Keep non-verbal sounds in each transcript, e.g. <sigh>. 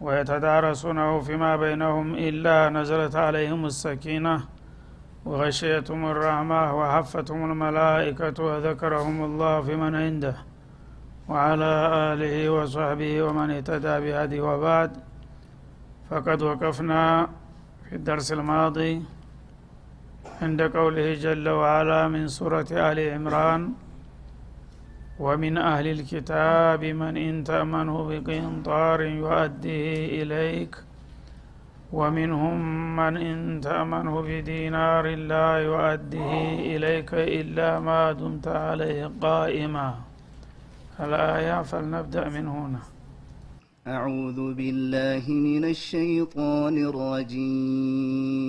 ويتدارسونه فيما بينهم إلا نزلت عليهم السكينة وغشيتهم الرحمة وحفتهم الملائكة وذكرهم الله في من عنده وعلى آله وصحبه ومن اهتدى بهدي وبعد. فقد وقفنا في الدرس الماضي عند قوله جل وعلا من سورة آل عمران ومن أهل الكتاب من إن تأمنه بقنطار يؤديه إليك. ومنهم من إن تأمنه بدينار لا يؤديه إليك إلا ما دمت عليه قائما. الآية فلنبدأ من هنا. أعوذ بالله من الشيطان الرجيم.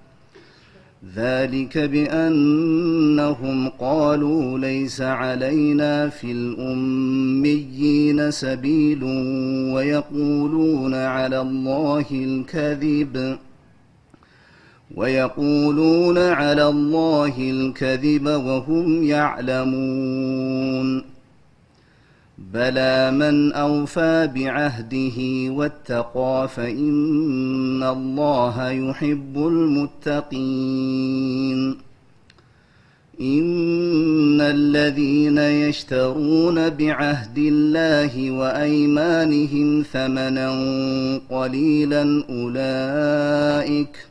ذلك بأنهم قالوا ليس علينا في الأميين سبيل ويقولون على الله الكذب ويقولون على الله الكذب وهم يعلمون بلى من أوفى بعهده واتقى فإن الله يحب المتقين إن الذين يشترون بعهد الله وأيمانهم ثمنا قليلا أولئك ۖ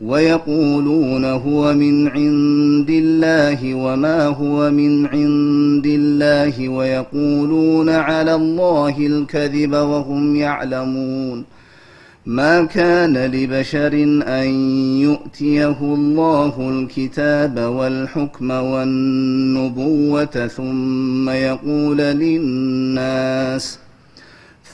ويقولون هو من عند الله وما هو من عند الله ويقولون على الله الكذب وهم يعلمون. ما كان لبشر أن يؤتيه الله الكتاب والحكم والنبوة ثم يقول للناس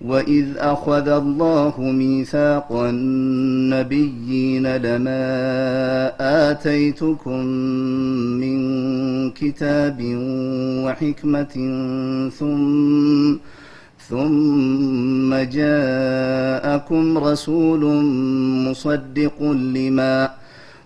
وإذ أخذ الله ميثاق النبيين لما آتيتكم من كتاب وحكمة ثم ثم جاءكم رسول مصدق لما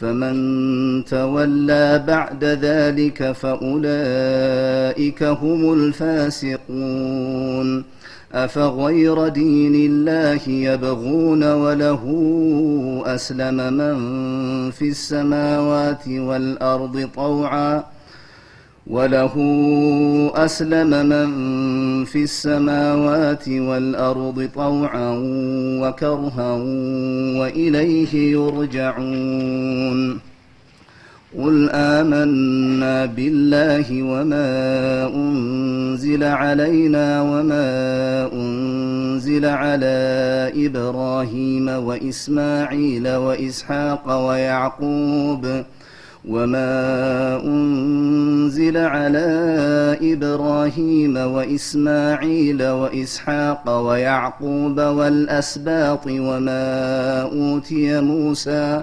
فمن تولى بعد ذلك فأولئك هم الفاسقون. أفغير دين الله يبغون وله أسلم من في السماوات والأرض طوعا وله أسلم من في السماوات والأرض طوعا وكرها وإليه يرجعون. قل آمنا بالله وما أنزل علينا وما أنزل على إبراهيم وإسماعيل وإسحاق ويعقوب وما أنزل على إبراهيم وإسماعيل وإسحاق ويعقوب والأسباط وما أوتي موسى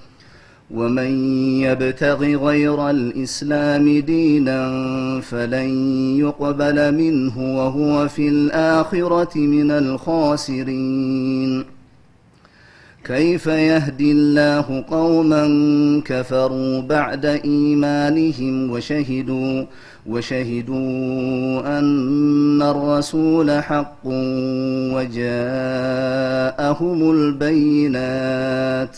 ومن يبتغ غير الإسلام دينا فلن يقبل منه وهو في الآخرة من الخاسرين. كيف يهدي الله قوما كفروا بعد إيمانهم وشهدوا وشهدوا أن الرسول حق وجاءهم البينات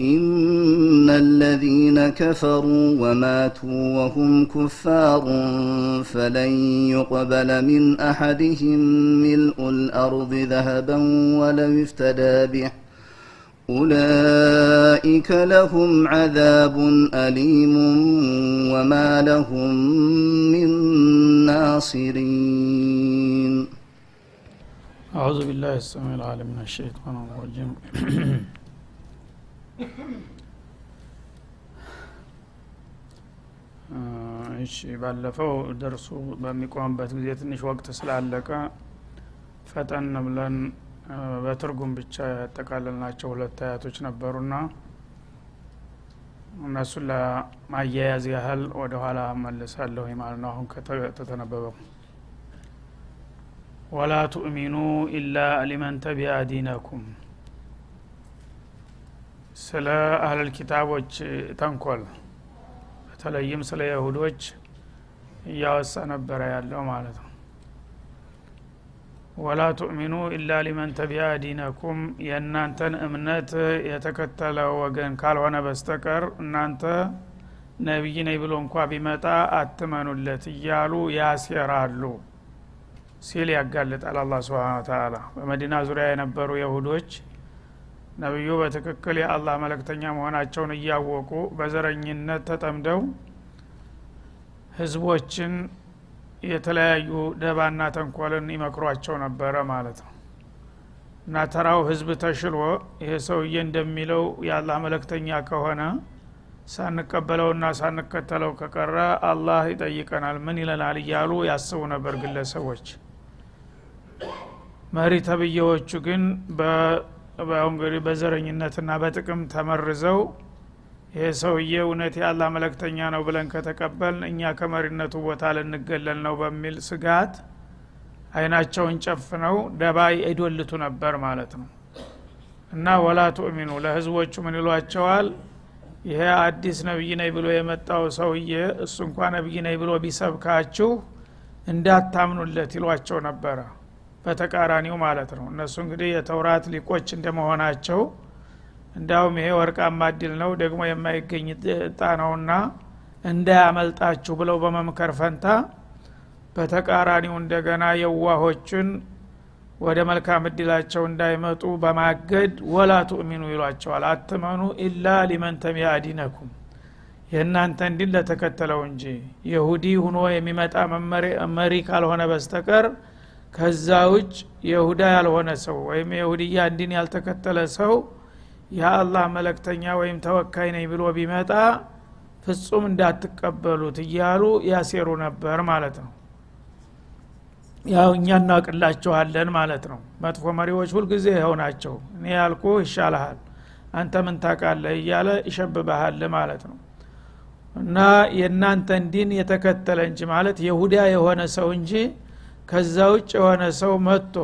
إن الذين كفروا وماتوا وهم كفار فلن يقبل من أحدهم ملء الأرض ذهبا ولو افتدى به. أولئك لهم عذاب أليم وما لهم من ناصرين. أعوذ بالله السميع العليم من الشيطان الرجيم. <clears throat> <clears throat> እሺ ባለፈው ደርሱ በሚቆምበት ጊዜ ትንሽ ወቅት ስላለቀ ፈጠን ብለን በትርጉም ብቻ ያጠቃለልናቸው ሁለት አያቶች ነበሩና እነሱን ለማያያዝ ያህል ወደ ኋላ መልሳለሁ ማለት ነው። አሁን ከተነበበው ወላ ቱእሚኑ ኢላ ሊመን ተቢአ ዲነኩም ስለ አህለል ኪታቦች ተንኮል በተለይም ስለ የሁዶች እያወሳ ነበረ ያለው ማለት ነው። ወላ ቱእሚኑ ኢላ ሊመን ተቢአ ዲነኩም የእናንተን እምነት የተከተለ ወገን ካልሆነ በስተቀር እናንተ ነቢይ ነኝ ብሎ እንኳ ቢመጣ አትመኑለት እያሉ ያሴራሉ ሲል ያጋልጣል አላ ስብን ተላ በመዲና ዙሪያ የነበሩ የሁዶች ነቢዩ በትክክል የአላህ መለክተኛ መሆናቸውን እያወቁ በዘረኝነት ተጠምደው ህዝቦችን የተለያዩ ደባና ተንኮልን ይመክሯቸው ነበረ ማለት ነው። እና ተራው ህዝብ ተሽሎ ይሄ ሰውዬ እንደሚለው የአላህ መለክተኛ ከሆነ ሳንቀበለውና ሳንከተለው ከቀረ አላህ ይጠይቀናል ምን ይለናል እያሉ ያስቡ ነበር ግለሰቦች። መሪ ተብዬዎቹ ግን እንግዲህ በዘረኝነትና በጥቅም ተመርዘው ይሄ ሰውዬ እውነት የአላህ መለክተኛ ነው ብለን ከተቀበል እኛ ከመሪነቱ ቦታ ልንገለል ነው በሚል ስጋት አይናቸውን ጨፍነው ደባ ይዶልቱ ነበር ማለት ነው። እና ወላ ቱእሚኑ ለህዝቦቹ ምን ይሏቸዋል? ይሄ አዲስ ነቢይ ነኝ ብሎ የመጣው ሰውዬ እሱ እንኳ ነቢይ ነኝ ብሎ ቢሰብካችሁ እንዳታምኑለት ይሏቸው ነበረ በተቃራኒው ማለት ነው። እነሱ እንግዲህ የተውራት ሊቆች እንደመሆናቸው እንዳውም ይሄ ወርቃማ እድል ነው ደግሞ የማይገኝ እጣ ነውና እንዳያመልጣችሁ ብለው በመምከር ፈንታ በተቃራኒው እንደገና የዋሆችን ወደ መልካም እድላቸው እንዳይመጡ በማገድ ወላ ቱእሚኑ ይሏቸዋል። አትመኑ ኢላ ሊመን ተቢአ የእናንተ እንዲን ለተከተለው እንጂ። የሁዲ ሁኖ የሚመጣ መሪ ካልሆነ በስተቀር ከዛ ውጭ የሁዳ ያልሆነ ሰው ወይም የሁድያ እንዲን ያልተከተለ ሰው የአላህ መለክተኛ ወይም ተወካይ ነኝ ብሎ ቢመጣ ፍጹም እንዳትቀበሉት እያሉ ያሴሩ ነበር ማለት ነው። ያው እኛ እናውቅላችኋለን ማለት ነው። መጥፎ መሪዎች ሁልጊዜ ይኸው ናቸው። እኔ ያልኩ ይሻልሃል አንተ ምን ታቃለህ እያለ ይሸብበሃል ማለት ነው። እና የእናንተን ዲን የተከተለ እንጂ ማለት የሁዳ የሆነ ሰው እንጂ ከዛ ውጭ የሆነ ሰው መጥቶ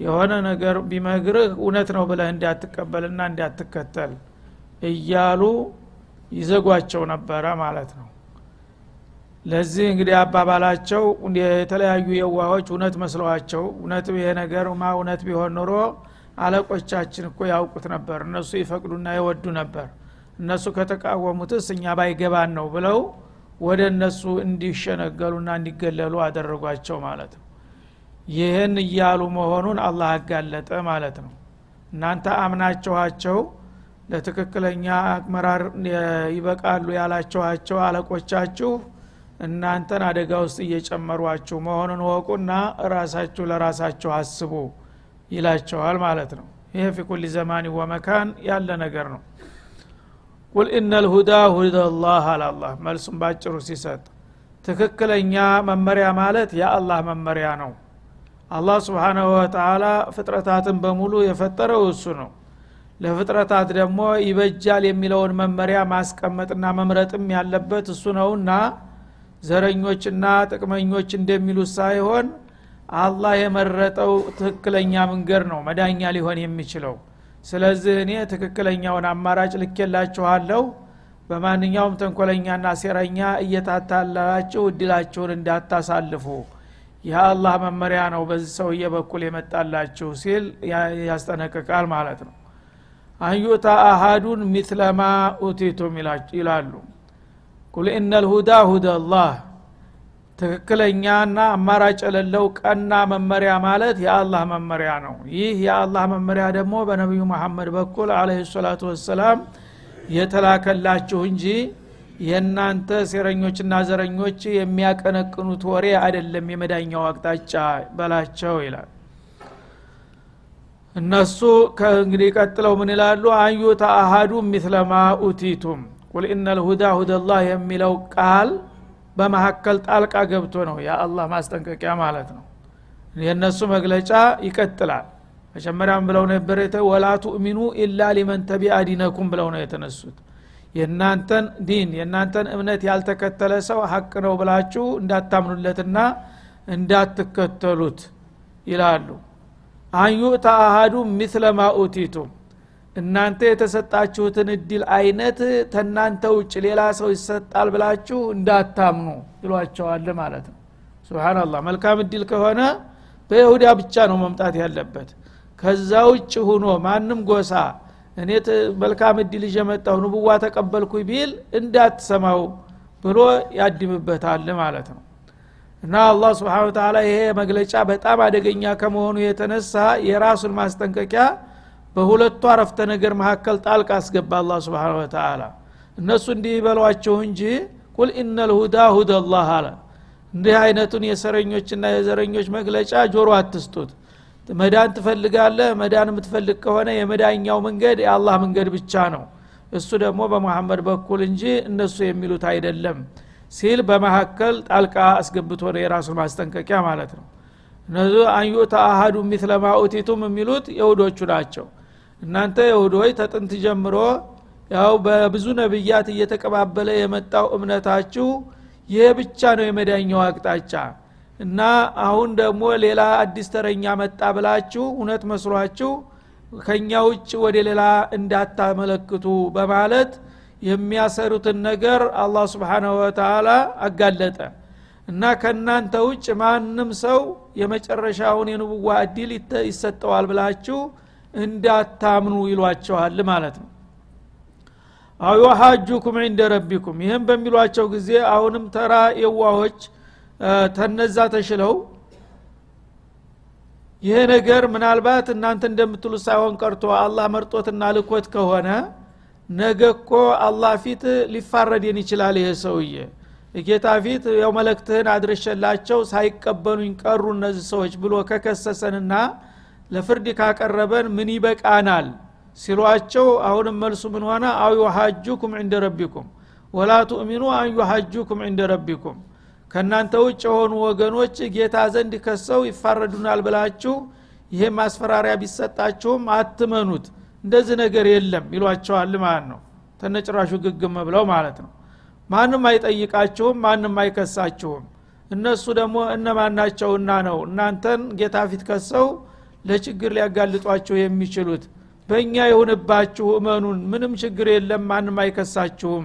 የሆነ ነገር ቢመግርህ እውነት ነው ብለህ እንዳትቀበልና እንዳትከተል እያሉ ይዘጓቸው ነበረ ማለት ነው። ለዚህ እንግዲህ አባባላቸው የተለያዩ የዋሆች እውነት መስለዋቸው እውነት ይሄ ነገር ማ እውነት ቢሆን ኑሮ አለቆቻችን እኮ ያውቁት ነበር። እነሱ ይፈቅዱና ይወዱ ነበር። እነሱ ከተቃወሙትስ እኛ ባይገባን ነው ብለው ወደ እነሱ እንዲሸነገሉና እንዲገለሉ አደረጓቸው ማለት ነው። ይህን እያሉ መሆኑን አላህ አጋለጠ ማለት ነው። እናንተ አምናችኋቸው ለትክክለኛ አመራር ይበቃሉ ያላችኋቸው አለቆቻችሁ እናንተን አደጋ ውስጥ እየጨመሯችሁ መሆኑን ወቁና ራሳችሁ ለራሳችሁ አስቡ ይላቸዋል ማለት ነው። ይሄ ፊ ኩል ዘማን ወመካን ያለ ነገር ነው ቁል ኢነ ልሁዳ ሁዳላህ አላላህ መልሱም ባጭሩ ሲሰጥ ትክክለኛ መመሪያ ማለት የአላህ መመሪያ ነው። አላህ ስብሓናሁ ወተላ ፍጥረታትን በሙሉ የፈጠረው እሱ ነው። ለፍጥረታት ደግሞ ይበጃል የሚለውን መመሪያ ማስቀመጥና መምረጥም ያለበት እሱ ነውና ዘረኞችና ጥቅመኞች እንደሚሉት ሳይሆን አላህ የመረጠው ትክክለኛ መንገድ ነው መዳኛ ሊሆን የሚችለው ስለዚህ እኔ ትክክለኛውን አማራጭ ልኬላችኋለሁ። በማንኛውም ተንኮለኛና ሴረኛ እየታታላችሁ እድላችሁን እንዳታሳልፉ። የአላህ መመሪያ ነው በዚህ ሰውዬ በኩል የመጣላችሁ ሲል ያስጠነቅቃል ማለት ነው። አንዩታ አሃዱን ሚትለማ ኡቲቱም ይላሉ። ቁል ኢነ ልሁዳ ሁደላህ ትክክለኛና አማራጭ የሌለው ቀና መመሪያ ማለት የአላህ መመሪያ ነው። ይህ የአላህ መመሪያ ደግሞ በነቢዩ መሐመድ በኩል አለህ ሰላቱ ወሰላም የተላከላችሁ እንጂ የእናንተ ሴረኞችና ዘረኞች የሚያቀነቅኑት ወሬ አይደለም የመዳኛው አቅጣጫ በላቸው ይላል። እነሱ ከእንግዲህ ቀጥለው ምን ይላሉ? አዩተ አሃዱ ሚትለማ ኡቲቱም ቁል ኢነ ልሁዳ ሁደላህ የሚለው ቃል በመካከል ጣልቃ ገብቶ ነው የአላህ ማስጠንቀቂያ ማለት ነው። የእነሱ መግለጫ ይቀጥላል። መጀመሪያም ብለው ነበር ወላ ቱእሚኑ ኢላ ሊመን ተቢአ ዲነኩም ብለው ነው የተነሱት። የእናንተን ዲን የእናንተን እምነት ያልተከተለ ሰው ሀቅ ነው ብላችሁ እንዳታምኑለትና እንዳትከተሉት ይላሉ። አንዩእታ አሃዱ ሚስለማ ኡቲቱም እናንተ የተሰጣችሁትን እድል አይነት ተናንተ ውጭ ሌላ ሰው ይሰጣል ብላችሁ እንዳታምኑ ይሏቸዋል ማለት ነው። ስብናላህ መልካም እድል ከሆነ በይሁዳ ብቻ ነው መምጣት ያለበት። ከዛ ውጭ ሁኖ ማንም ጎሳ እኔ መልካም እድል ይዤ መጣሁ ንቡዋ ተቀበልኩ ቢል እንዳትሰማው ብሎ ያድምበታል ማለት ነው። እና አላህ ስብሓን ተላ ይሄ መግለጫ በጣም አደገኛ ከመሆኑ የተነሳ የራሱን ማስጠንቀቂያ በሁለቱ አረፍተ ነገር መካከል ጣልቅ አስገባ አላ ስብሓን ወተላ እነሱ እንዲህ ይበሏቸው እንጂ ቁል ኢነ ልሁዳ ሁደ ላህ አለ። እንዲህ አይነቱን የሰረኞችና የዘረኞች መግለጫ ጆሮ አትስጡት። መዳን ትፈልጋለህ መዳን የምትፈልግ ከሆነ የመዳኛው መንገድ የአላህ መንገድ ብቻ ነው። እሱ ደግሞ በመሐመድ በኩል እንጂ እነሱ የሚሉት አይደለም ሲል በመካከል ጣልቃ አስገብቶ ነው የራሱን ማስጠንቀቂያ ማለት ነው። እነዚ አንዩታ አሀዱ ሚትለማ ኡቲቱም የሚሉት የሁዶቹ ናቸው እናንተ የሁዶች ተጥንት ጀምሮ ያው በብዙ ነብያት እየተቀባበለ የመጣው እምነታችሁ ይሄ ብቻ ነው የመዳኛው አቅጣጫ። እና አሁን ደግሞ ሌላ አዲስ ተረኛ መጣ ብላችሁ እውነት መስሏችሁ ከኛ ውጭ ወደ ሌላ እንዳታመለክቱ በማለት የሚያሰሩትን ነገር አላህ ስብሓናሁ ወተላ አጋለጠ። እና ከእናንተ ውጭ ማንም ሰው የመጨረሻውን የንቡዋ እድል ይሰጠዋል ብላችሁ እንዳታምኑ ይሏቸዋል ማለት ነው። አው ዩሓጁኩም ዕንደ ረቢኩም። ይህም በሚሏቸው ጊዜ አሁንም ተራ የዋሆች ተነዛ ተሽለው ይሄ ነገር ምናልባት እናንተ እንደምትሉት ሳይሆን ቀርቶ አላህ መርጦትና ልኮት ከሆነ ነገ እኮ አላህ ፊት ሊፋረድን ይችላል ይሄ ሰውዬ። ጌታ ፊት ያው መለክትህን አድርሸላቸው ሳይቀበሉኝ ቀሩ እነዚህ ሰዎች ብሎ ከከሰሰንና ለፍርድ ካቀረበን ምን ይበቃናል? ሲሏቸው አሁንም መልሱ ምን ሆነ? አው ዩሃጁኩም ዕንደ ረቢኩም ወላ ቱእሚኑ አን ዩሃጁኩም ዕንደ ረቢኩም። ከእናንተ ውጭ የሆኑ ወገኖች ጌታ ዘንድ ከሰው ይፋረዱናል ብላችሁ ይሄ ማስፈራሪያ ቢሰጣችሁም አትመኑት። እንደዚህ ነገር የለም ይሏቸዋል ማለት ነው። ተነጭራሹ ግግም ብለው ማለት ነው። ማንም አይጠይቃችሁም ማንም አይከሳችሁም። እነሱ ደግሞ እነማን ናቸውና ነው እናንተን ጌታ ፊት ከሰው ለችግር ሊያጋልጧችሁ የሚችሉት። በእኛ የሆንባችሁ እመኑን ምንም ችግር የለም ማንም አይከሳችሁም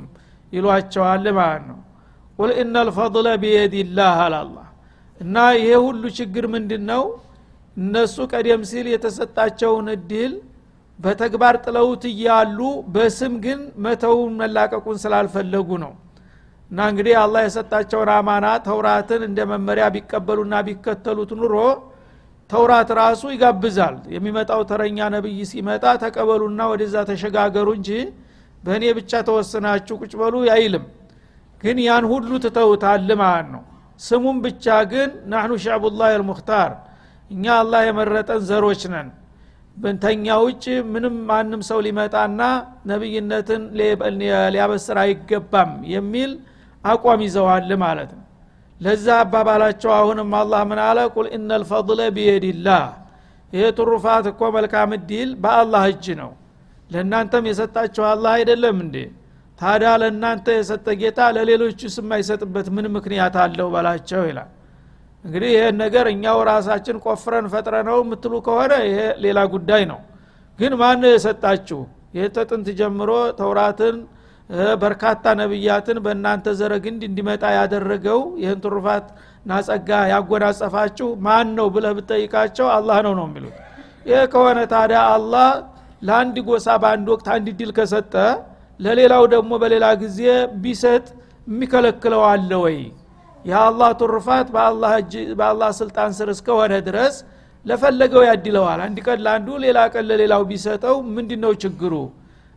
ይሏቸዋል ማለት ነው። ቁል ኢነ ልፈضለ ቢየድላህ አላላ እና ይሄ ሁሉ ችግር ምንድን ነው እነሱ ቀደም ሲል የተሰጣቸውን እድል በተግባር ጥለውት እያሉ በስም ግን መተውን መላቀቁን ስላልፈለጉ ነው። እና እንግዲህ አላህ የሰጣቸውን አማና ተውራትን እንደ መመሪያ ቢቀበሉና ቢከተሉት ኑሮ ተውራት ራሱ ይጋብዛል። የሚመጣው ተረኛ ነብይ ሲመጣ ተቀበሉና ወደዛ ተሸጋገሩ እንጂ በእኔ ብቻ ተወስናችሁ ቁጭ በሉ አይልም። ግን ያን ሁሉ ትተውታል ማለት ነው። ስሙም ብቻ ግን ናህኑ ሻዕቡላህ አልሙክታር እኛ አላህ የመረጠን ዘሮች ነን። በንተኛ ውጭ ምንም ማንም ሰው ሊመጣና ነቢይነትን ሊያበስር አይገባም የሚል አቋም ይዘዋል ማለት ነው ለዛ አባባላቸው አሁንም አላህ ምን አለ? ቁል ኢነ ልፈضለ ቢየድላህ ይሄ ትሩፋት እኮ መልካም እድል በአላህ እጅ ነው። ለእናንተም የሰጣቸው አላህ አይደለም እንዴ? ታዲያ ለእናንተ የሰጠ ጌታ ለሌሎቹ ስም አይሰጥበት ምን ምክንያት አለው በላቸው ይላል። እንግዲህ ይህን ነገር እኛው ራሳችን ቆፍረን ፈጥረ ነው የምትሉ ከሆነ ይሄ ሌላ ጉዳይ ነው። ግን ማን የሰጣችሁ? ይህ ተጥንት ጀምሮ ተውራትን በርካታ ነቢያትን በእናንተ ዘረግንድ እንዲመጣ ያደረገው ይህን ትሩፋት ናጸጋ ያጎናጸፋችሁ ማን ነው ብለህ ብጠይቃቸው አላህ ነው ነው የሚሉት። ይህ ከሆነ ታዲያ አላህ ለአንድ ጎሳ በአንድ ወቅት አንድ ድል ከሰጠ ለሌላው ደግሞ በሌላ ጊዜ ቢሰጥ የሚከለክለው አለ ወይ? የአላህ ትሩፋት በአላህ ስልጣን ስር እስከሆነ ድረስ ለፈለገው ያድለዋል። አንድ ቀን ለአንዱ ሌላ ቀን ለሌላው ቢሰጠው ምንድ ነው ችግሩ?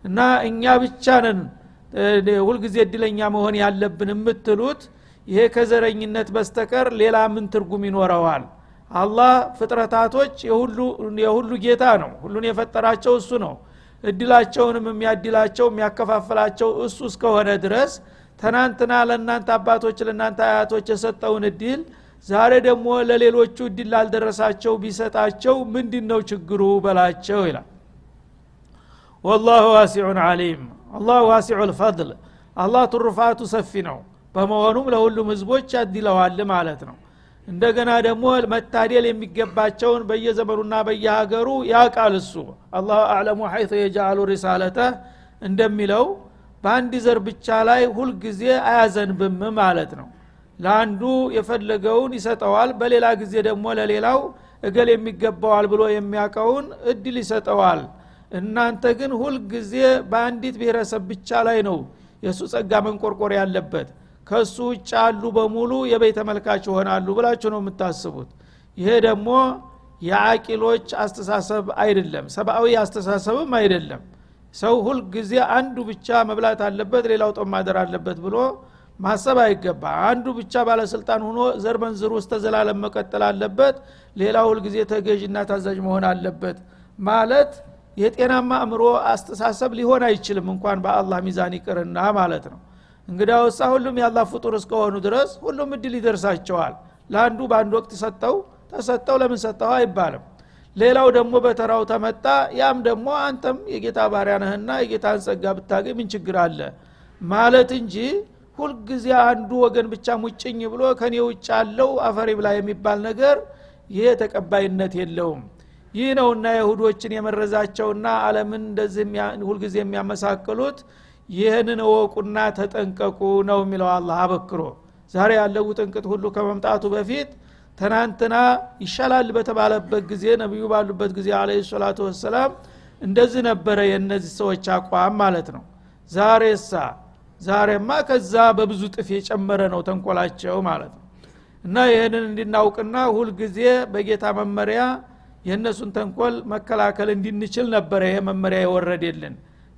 እና እኛ ብቻ ነን ሁልጊዜ እድለኛ መሆን ያለብን የምትሉት ይሄ ከዘረኝነት በስተቀር ሌላ ምን ትርጉም ይኖረዋል? አላህ ፍጥረታቶች የሁሉ ጌታ ነው። ሁሉን የፈጠራቸው እሱ ነው። እድላቸውንም የሚያድላቸው የሚያከፋፍላቸው እሱ እስከሆነ ድረስ ትናንትና ለእናንተ አባቶች ለእናንተ አያቶች የሰጠውን እድል ዛሬ ደግሞ ለሌሎቹ እድል ላልደረሳቸው ቢሰጣቸው ምንድ ነው ችግሩ በላቸው ይላል። ወላሁ ዋሲዑን አሊም አላህ ዋሲዑ ልፈضል አላህ ትሩፋቱ ሰፊ ነው። በመሆኑም ለሁሉም ህዝቦች ያድለዋል ማለት ነው። እንደገና ደግሞ መታደል የሚገባቸውን በየዘመኑና በየሀገሩ ያቃል እሱ። አላሁ አዕለሙ ሐይቱ የጃአሉ ሪሳለተህ እንደሚለው በአንድ ዘር ብቻ ላይ ሁልጊዜ አያዘንብም ማለት ነው። ለአንዱ የፈለገውን ይሰጠዋል በሌላ ጊዜ ደግሞ ለሌላው እገል የሚገባዋል ብሎ የሚያውቀውን እድል ይሰጠዋል እናንተ ግን ሁልጊዜ በአንዲት ብሔረሰብ ብቻ ላይ ነው የእሱ ጸጋ መንቆርቆር ያለበት። ከሱ ውጭ ያሉ በሙሉ የበይ ተመልካች ይሆናሉ ብላችሁ ነው የምታስቡት። ይሄ ደግሞ የአቂሎች አስተሳሰብ አይደለም ሰብአዊ አስተሳሰብም አይደለም። ሰው ሁል ጊዜ አንዱ ብቻ መብላት አለበት ሌላው ጦም ማደር አለበት ብሎ ማሰብ አይገባ አንዱ ብቻ ባለስልጣን ሆኖ ዘር መንዝር ውስጥ ተዘላለም መቀጠል አለበት ሌላው ሁልጊዜ ተገዥና ታዛዥ መሆን አለበት ማለት የጤናማ አእምሮ አስተሳሰብ ሊሆን አይችልም እንኳን በአላህ ሚዛን ይቅርና ማለት ነው። እንግዲያውሳ ሁሉም የአላህ ፍጡር እስከሆኑ ድረስ ሁሉም እድል ይደርሳቸዋል። ለአንዱ በአንድ ወቅት ሰጠው ተሰጠው ለምን ሰጠው አይባልም። ሌላው ደግሞ በተራው ተመጣ ያም ደግሞ አንተም የጌታ ባሪያ ነህና የጌታን ጸጋ ብታገኝ ምን ችግር አለ? ማለት እንጂ ሁልጊዜ አንዱ ወገን ብቻ ሙጭኝ ብሎ ከኔ ውጭ ያለው አፈሪ ብላ የሚባል ነገር ይሄ ተቀባይነት የለውም ይህ ነውና የሁዶችን የመረዛቸውና አለምን እንደዚህ ሁልጊዜ የሚያመሳክሉት ይህንን እወቁና ተጠንቀቁ ነው የሚለው አላህ አበክሮ። ዛሬ ያለው ጥንቅጥ ሁሉ ከመምጣቱ በፊት ትናንትና ይሻላል በተባለበት ጊዜ ነቢዩ ባሉበት ጊዜ አለ ሰላቱ ወሰላም እንደዚህ ነበረ የእነዚህ ሰዎች አቋም ማለት ነው። ዛሬሳ? ዛሬማ ከዛ በብዙ ጥፍ የጨመረ ነው ተንኮላቸው ማለት ነው። እና ይህንን እንድናውቅና ሁልጊዜ በጌታ መመሪያ የእነሱን ተንኮል መከላከል እንድንችል ነበረ ይሄ መመሪያ የወረደልን።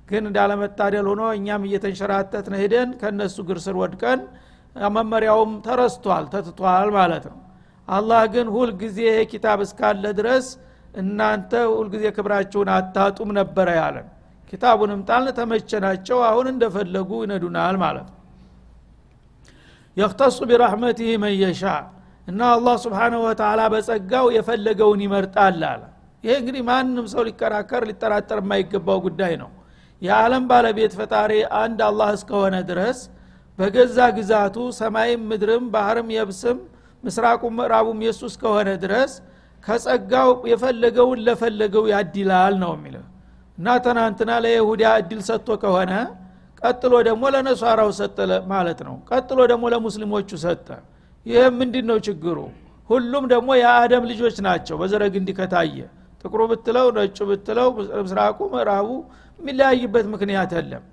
ግን እንዳለመታደል ሆኖ እኛም እየተንሸራተትን ሄደን ከእነሱ ግር ወድቀን መመሪያውም ተረስቷል ተትቷል ማለት ነው። አላህ ግን ሁልጊዜ ይሄ ኪታብ እስካለ ድረስ እናንተ ሁልጊዜ ክብራችሁን አታጡም ነበረ ያለን። ኪታቡንም ጣልን ተመቸናቸው አሁን እንደፈለጉ ይነዱናል ማለት ነው። የክተሱ ቢራህመቲህ መየሻ እና አላህ ስብሓንሁ ወተላ በጸጋው የፈለገውን ይመርጣል አለ። ይሄ እንግዲህ ማንም ሰው ሊከራከር ሊጠራጠር የማይገባው ጉዳይ ነው። የዓለም ባለቤት ፈጣሪ አንድ አላህ እስከሆነ ድረስ በገዛ ግዛቱ ሰማይም ምድርም ባህርም የብስም ምስራቁም ምዕራቡም የሱ እስከሆነ ድረስ ከጸጋው የፈለገውን ለፈለገው ያድላል ነው የሚለው። እና ትናንትና ለይሁዳ እድል ሰጥቶ ከሆነ ቀጥሎ ደግሞ ለነሷራው ሰጠ ማለት ነው። ቀጥሎ ደግሞ ለሙስሊሞቹ ሰጠ ይህ ምንድን ነው ችግሩ? ሁሉም ደግሞ የአደም ልጆች ናቸው። በዘረግ እንዲከታየ ጥቁሩ ብትለው ነጩ ብትለው ምስራቁ ምዕራቡ የሚለያይበት ምክንያት የለም።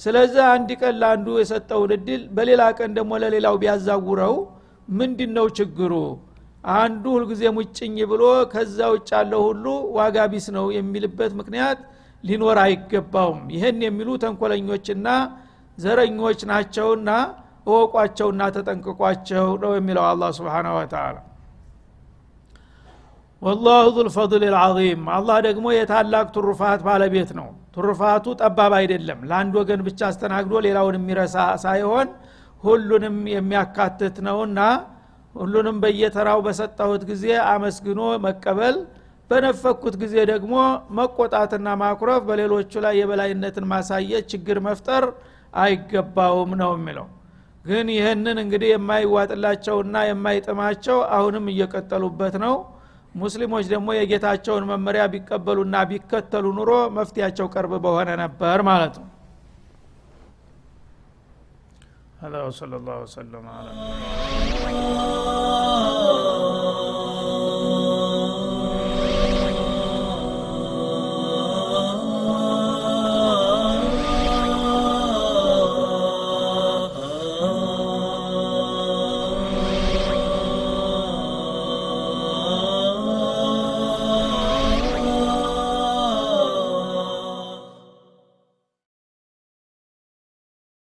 ስለዚህ አንድ ቀን ለአንዱ የሰጠውን እድል በሌላ ቀን ደግሞ ለሌላው ቢያዛውረው ምንድን ነው ችግሩ? አንዱ ሁልጊዜ ሙጭኝ ብሎ ከዛ ውጭ ያለው ሁሉ ዋጋ ቢስ ነው የሚልበት ምክንያት ሊኖር አይገባውም። ይህን የሚሉ ተንኮለኞችና ዘረኞች ናቸውና እወቋቸውና ተጠንቅቋቸው ነው የሚለው አላ ስብን ወተላ ወላሁ ዙልፈضል ልዓظም አላህ ደግሞ የታላቅ ትሩፋት ባለቤት ነው። ትሩፋቱ ጠባብ አይደለም። ለአንድ ወገን ብቻ አስተናግዶ ሌላውን የሚረሳ ሳይሆን ሁሉንም የሚያካትት ነውና ሁሉንም በየተራው በሰጠሁት ጊዜ አመስግኖ መቀበል በነፈኩት ጊዜ ደግሞ መቆጣትና ማኩረፍ በሌሎቹ ላይ የበላይነትን ማሳየት ችግር መፍጠር አይገባውም ነው የሚለው ግን ይህንን እንግዲህ የማይዋጥላቸውና የማይጥማቸው አሁንም እየቀጠሉበት ነው ሙስሊሞች ደግሞ የጌታቸውን መመሪያ ቢቀበሉና ቢከተሉ ኑሮ መፍትያቸው ቅርብ በሆነ ነበር ማለት ነው هذا وصلى الله وسلم على